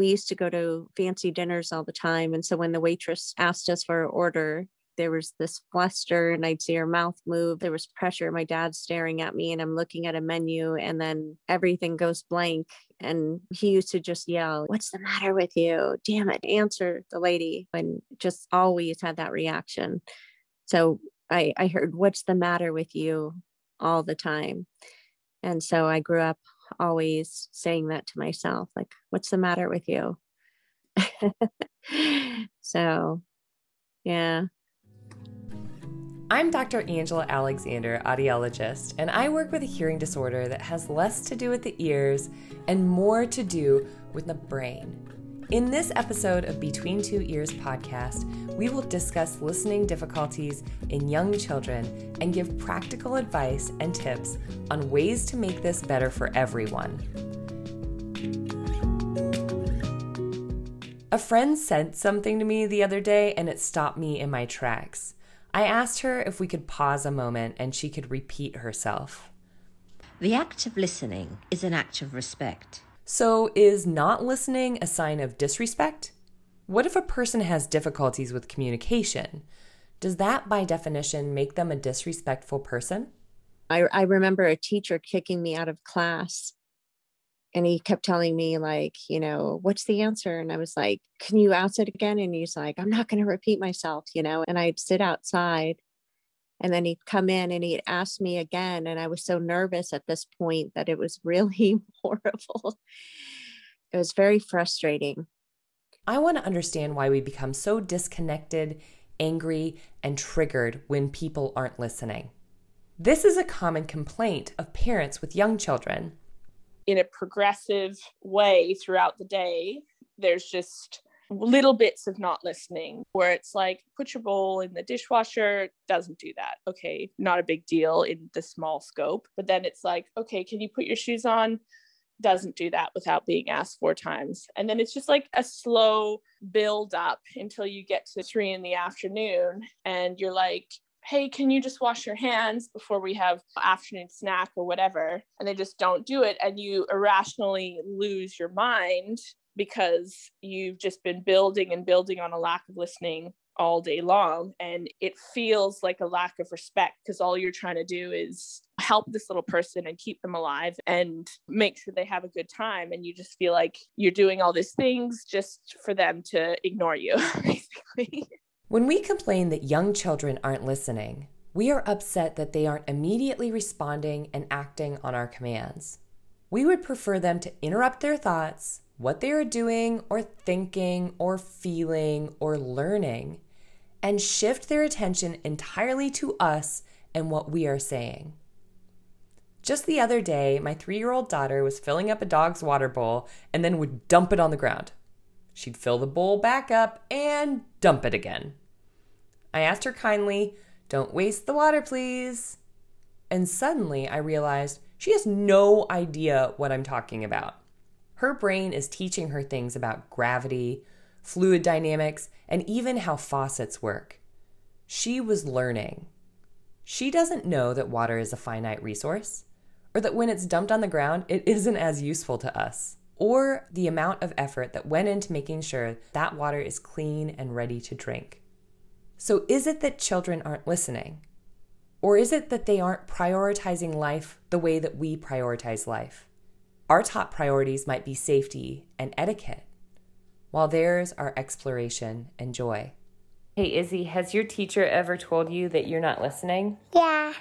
we used to go to fancy dinners all the time. And so when the waitress asked us for our order, there was this fluster and I'd see her mouth move. There was pressure. My dad's staring at me and I'm looking at a menu and then everything goes blank. And he used to just yell, What's the matter with you? Damn it. Answer the lady. And just always had that reaction. So I, I heard, What's the matter with you all the time. And so I grew up always saying that to myself, like, What's the matter with you? so, yeah. I'm Dr. Angela Alexander, audiologist, and I work with a hearing disorder that has less to do with the ears and more to do with the brain. In this episode of Between Two Ears podcast, we will discuss listening difficulties in young children and give practical advice and tips on ways to make this better for everyone. A friend said something to me the other day and it stopped me in my tracks. I asked her if we could pause a moment and she could repeat herself. The act of listening is an act of respect. So, is not listening a sign of disrespect? What if a person has difficulties with communication? Does that, by definition, make them a disrespectful person? I, I remember a teacher kicking me out of class and he kept telling me like you know what's the answer and i was like can you ask it again and he's like i'm not going to repeat myself you know and i'd sit outside and then he'd come in and he'd ask me again and i was so nervous at this point that it was really horrible. It was very frustrating. I want to understand why we become so disconnected angry and triggered when people aren't listening. This is a common complaint of parents with young children. In a progressive way throughout the day. There's just little bits of not listening where it's like put your bowl in the dishwasher doesn't do that okay not a big deal in the small scope but then it's like okay can you put your shoes on doesn't do that without being asked four times and then it's just like a slow build up until you get to three in the afternoon and you're like hey, can you just wash your hands before we have afternoon snack or whatever? And they just don't do it. And you irrationally lose your mind because you've just been building and building on a lack of listening all day long. And it feels like a lack of respect because all you're trying to do is help this little person and keep them alive and make sure they have a good time. And you just feel like you're doing all these things just for them to ignore you, basically. When we complain that young children aren't listening, we are upset that they aren't immediately responding and acting on our commands. We would prefer them to interrupt their thoughts, what they are doing or thinking or feeling or learning, and shift their attention entirely to us and what we are saying. Just the other day, my three year old daughter was filling up a dog's water bowl and then would dump it on the ground. She'd fill the bowl back up and dump it again. I asked her kindly, Don't waste the water, please. And suddenly I realized she has no idea what I'm talking about. Her brain is teaching her things about gravity, fluid dynamics, and even how faucets work. She was learning. She doesn't know that water is a finite resource, or that when it's dumped on the ground, it isn't as useful to us, or the amount of effort that went into making sure that water is clean and ready to drink. So, is it that children aren't listening? Or is it that they aren't prioritizing life the way that we prioritize life? Our top priorities might be safety and etiquette, while theirs are exploration and joy. Hey, Izzy, has your teacher ever told you that you're not listening? Yeah.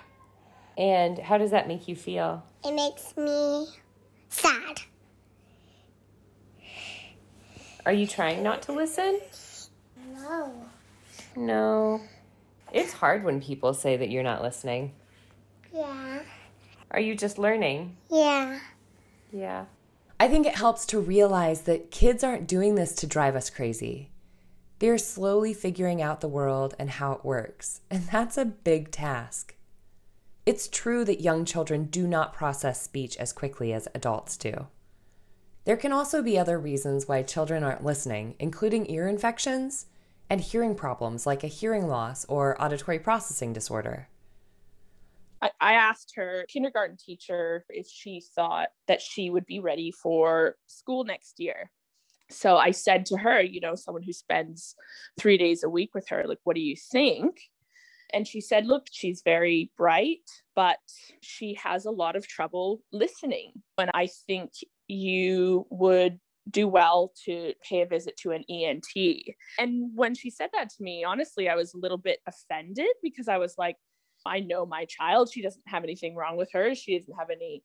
And how does that make you feel? It makes me sad. Are you trying not to listen? No. No. It's hard when people say that you're not listening. Yeah. Are you just learning? Yeah. Yeah. I think it helps to realize that kids aren't doing this to drive us crazy. They're slowly figuring out the world and how it works, and that's a big task. It's true that young children do not process speech as quickly as adults do. There can also be other reasons why children aren't listening, including ear infections and hearing problems like a hearing loss or auditory processing disorder. I, asked her kindergarten teacher if she thought that she would be ready for school next year. So I said to her, you know, someone who spends three days a week with her, like, what do you think? And she said, look, she's very bright, but she has a lot of trouble listening. And I think you would do well to pay a visit to an ENT. And when she said that to me, honestly, I was a little bit offended because I was like, I know my child. She doesn't have anything wrong with her. She doesn't have any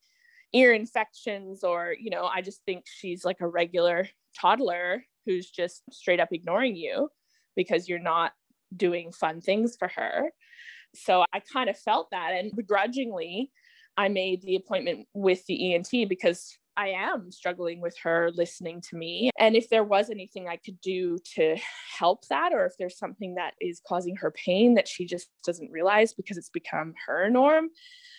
ear infections, or, you know, I just think she's like a regular toddler who's just straight up ignoring you because you're not doing fun things for her. So I kind of felt that. And begrudgingly, I made the appointment with the ENT because I am struggling with her listening to me. And if there was anything I could do to help that, or if there's something that is causing her pain that she just doesn't realize because it's become her norm,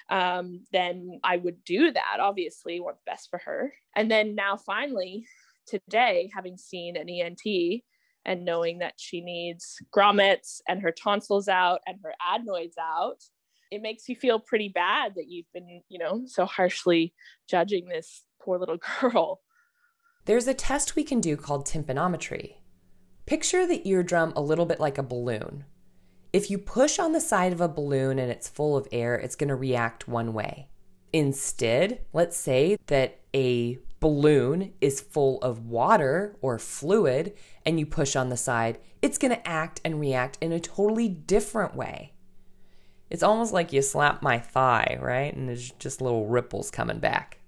um, then I would do that. Obviously, the best for her. And then now, finally, today, having seen an ENT and knowing that she needs grommets and her tonsils out and her adenoids out, it makes you feel pretty bad that you've been, you know, so harshly judging this poor little girl. There's a test we can do called tympanometry. Picture the eardrum a little bit like a balloon. If you push on the side of a balloon and it's full of air, it's going to react one way. Instead, let's say that a balloon is full of water or fluid and you push on the side, it's going to act and react in a totally different way. It's almost like you slap my thigh, right? And there's just little ripples coming back.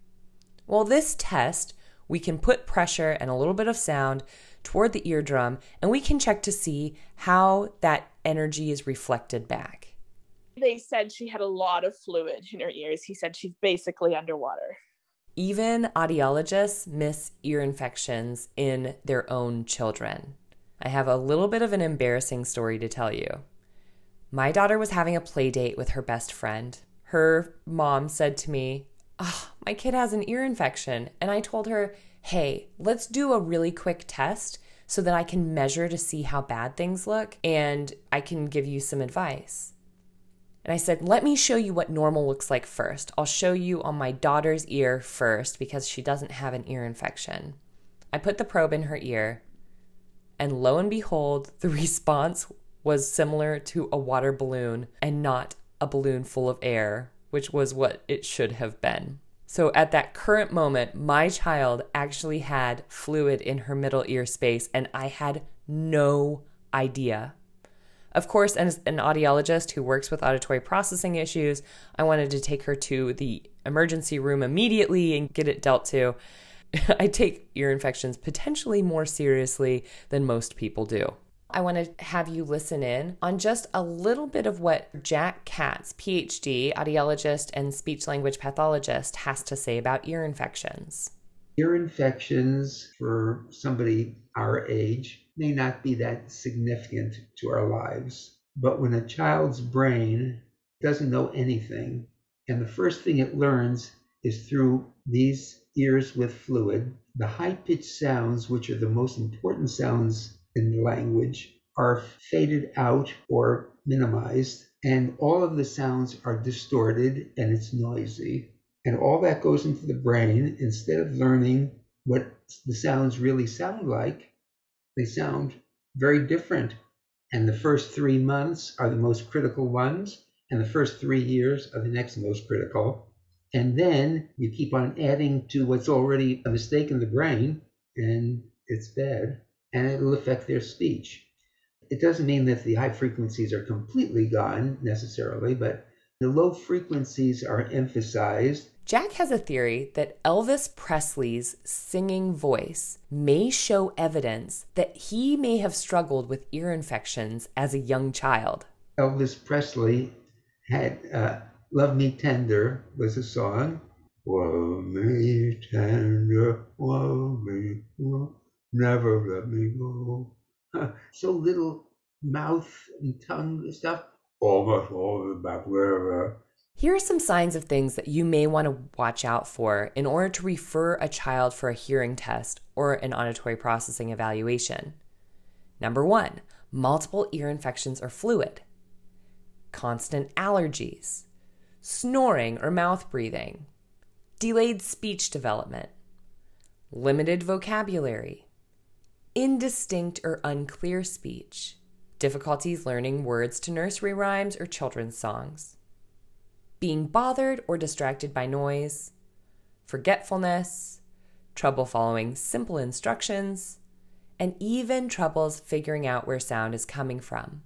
Well, this test, we can put pressure and a little bit of sound toward the eardrum, and we can check to see how that energy is reflected back. They said she had a lot of fluid in her ears. He said she's basically underwater. Even audiologists miss ear infections in their own children. I have a little bit of an embarrassing story to tell you. My daughter was having a play date with her best friend. Her mom said to me, oh, my kid has an ear infection. And I told her, hey, let's do a really quick test so that I can measure to see how bad things look and I can give you some advice. And I said, let me show you what normal looks like first. I'll show you on my daughter's ear first because she doesn't have an ear infection. I put the probe in her ear, and lo and behold, the response was similar to a water balloon and not a balloon full of air which was what it should have been. So at that current moment, my child actually had fluid in her middle ear space, and I had no idea. Of course, as an audiologist who works with auditory processing issues, I wanted to take her to the emergency room immediately and get it dealt to. I take ear infections potentially more seriously than most people do. I want to have you listen in on just a little bit of what Jack Katz, PhD, audiologist, and speech language pathologist, has to say about ear infections. Ear infections for somebody our age may not be that significant to our lives. But when a child's brain doesn't know anything, and the first thing it learns is through these ears with fluid, the high pitched sounds, which are the most important sounds in the language are faded out or minimized, and all of the sounds are distorted and it's noisy. And all that goes into the brain instead of learning what the sounds really sound like, they sound very different. And the first three months are the most critical ones, and the first three years are the next most critical. And then you keep on adding to what's already a mistake in the brain, and it's bad and it'll affect their speech. It doesn't mean that the high frequencies are completely gone necessarily, but the low frequencies are emphasized. Jack has a theory that Elvis Presley's singing voice may show evidence that he may have struggled with ear infections as a young child. Elvis Presley had uh, Love Me Tender was a song. Love me tender, love me, love never let me go. so little mouth and tongue stuff, almost all the back there. Here are some signs of things that you may want to watch out for in order to refer a child for a hearing test or an auditory processing evaluation. Number one, multiple ear infections or fluid, constant allergies, snoring or mouth breathing, delayed speech development, limited vocabulary, indistinct or unclear speech, difficulties learning words to nursery rhymes or children's songs, being bothered or distracted by noise, forgetfulness, trouble following simple instructions, and even troubles figuring out where sound is coming from.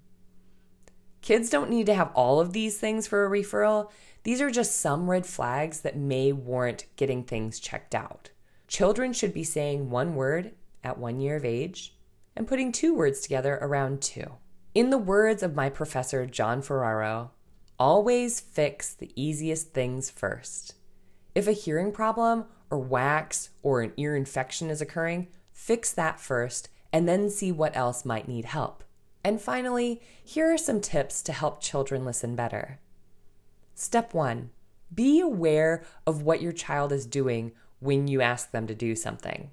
Kids don't need to have all of these things for a referral. These are just some red flags that may warrant getting things checked out. Children should be saying one word at one year of age and putting two words together around two. In the words of my professor, John Ferraro, always fix the easiest things first. If a hearing problem or wax or an ear infection is occurring, fix that first and then see what else might need help. And finally, here are some tips to help children listen better. Step one be aware of what your child is doing when you ask them to do something.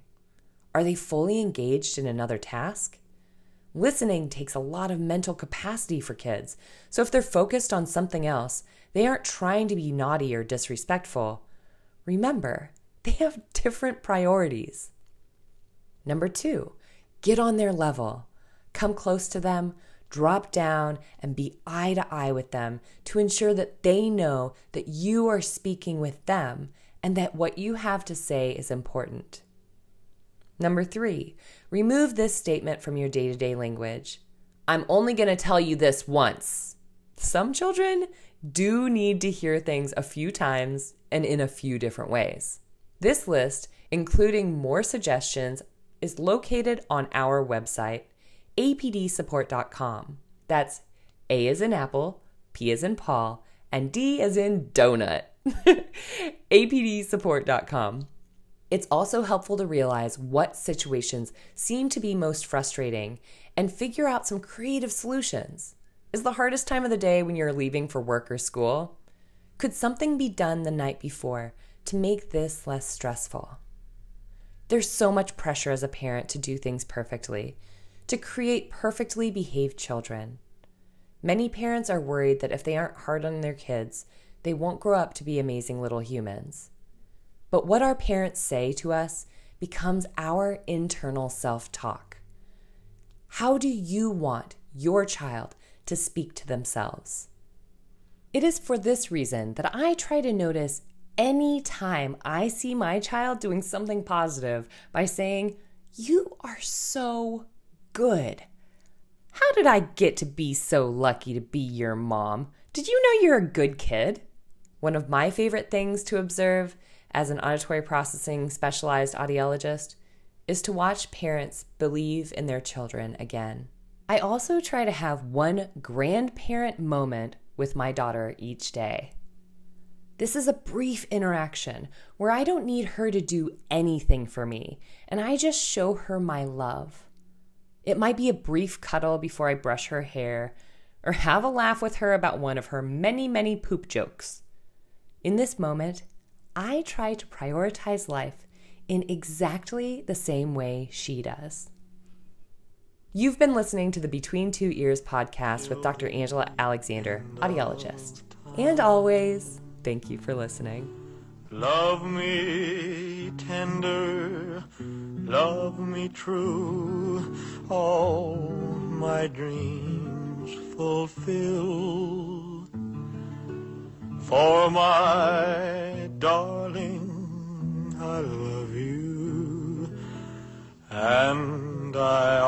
Are they fully engaged in another task? Listening takes a lot of mental capacity for kids, so if they're focused on something else, they aren't trying to be naughty or disrespectful. Remember, they have different priorities. Number two, get on their level. Come close to them, drop down, and be eye to eye with them to ensure that they know that you are speaking with them and that what you have to say is important. Number three, remove this statement from your day to day language. I'm only going to tell you this once. Some children do need to hear things a few times and in a few different ways. This list, including more suggestions, is located on our website, apdsupport.com. That's A as in apple, P as in Paul, and D as in donut. apdsupport.com. It's also helpful to realize what situations seem to be most frustrating and figure out some creative solutions. Is the hardest time of the day when you're leaving for work or school? Could something be done the night before to make this less stressful? There's so much pressure as a parent to do things perfectly, to create perfectly behaved children. Many parents are worried that if they aren't hard on their kids, they won't grow up to be amazing little humans. But what our parents say to us becomes our internal self talk. How do you want your child to speak to themselves? It is for this reason that I try to notice any time I see my child doing something positive by saying, You are so good. How did I get to be so lucky to be your mom? Did you know you're a good kid? One of my favorite things to observe as an auditory processing specialized audiologist is to watch parents believe in their children again. I also try to have one grandparent moment with my daughter each day. This is a brief interaction where I don't need her to do anything for me, and I just show her my love. It might be a brief cuddle before I brush her hair, or have a laugh with her about one of her many, many poop jokes. In this moment, I try to prioritize life in exactly the same way she does. You've been listening to the Between Two Ears podcast with Dr. Angela Alexander, audiologist. And always, thank you for listening. Love me tender, love me true, all my dreams fulfill. For my darling, I love you, and I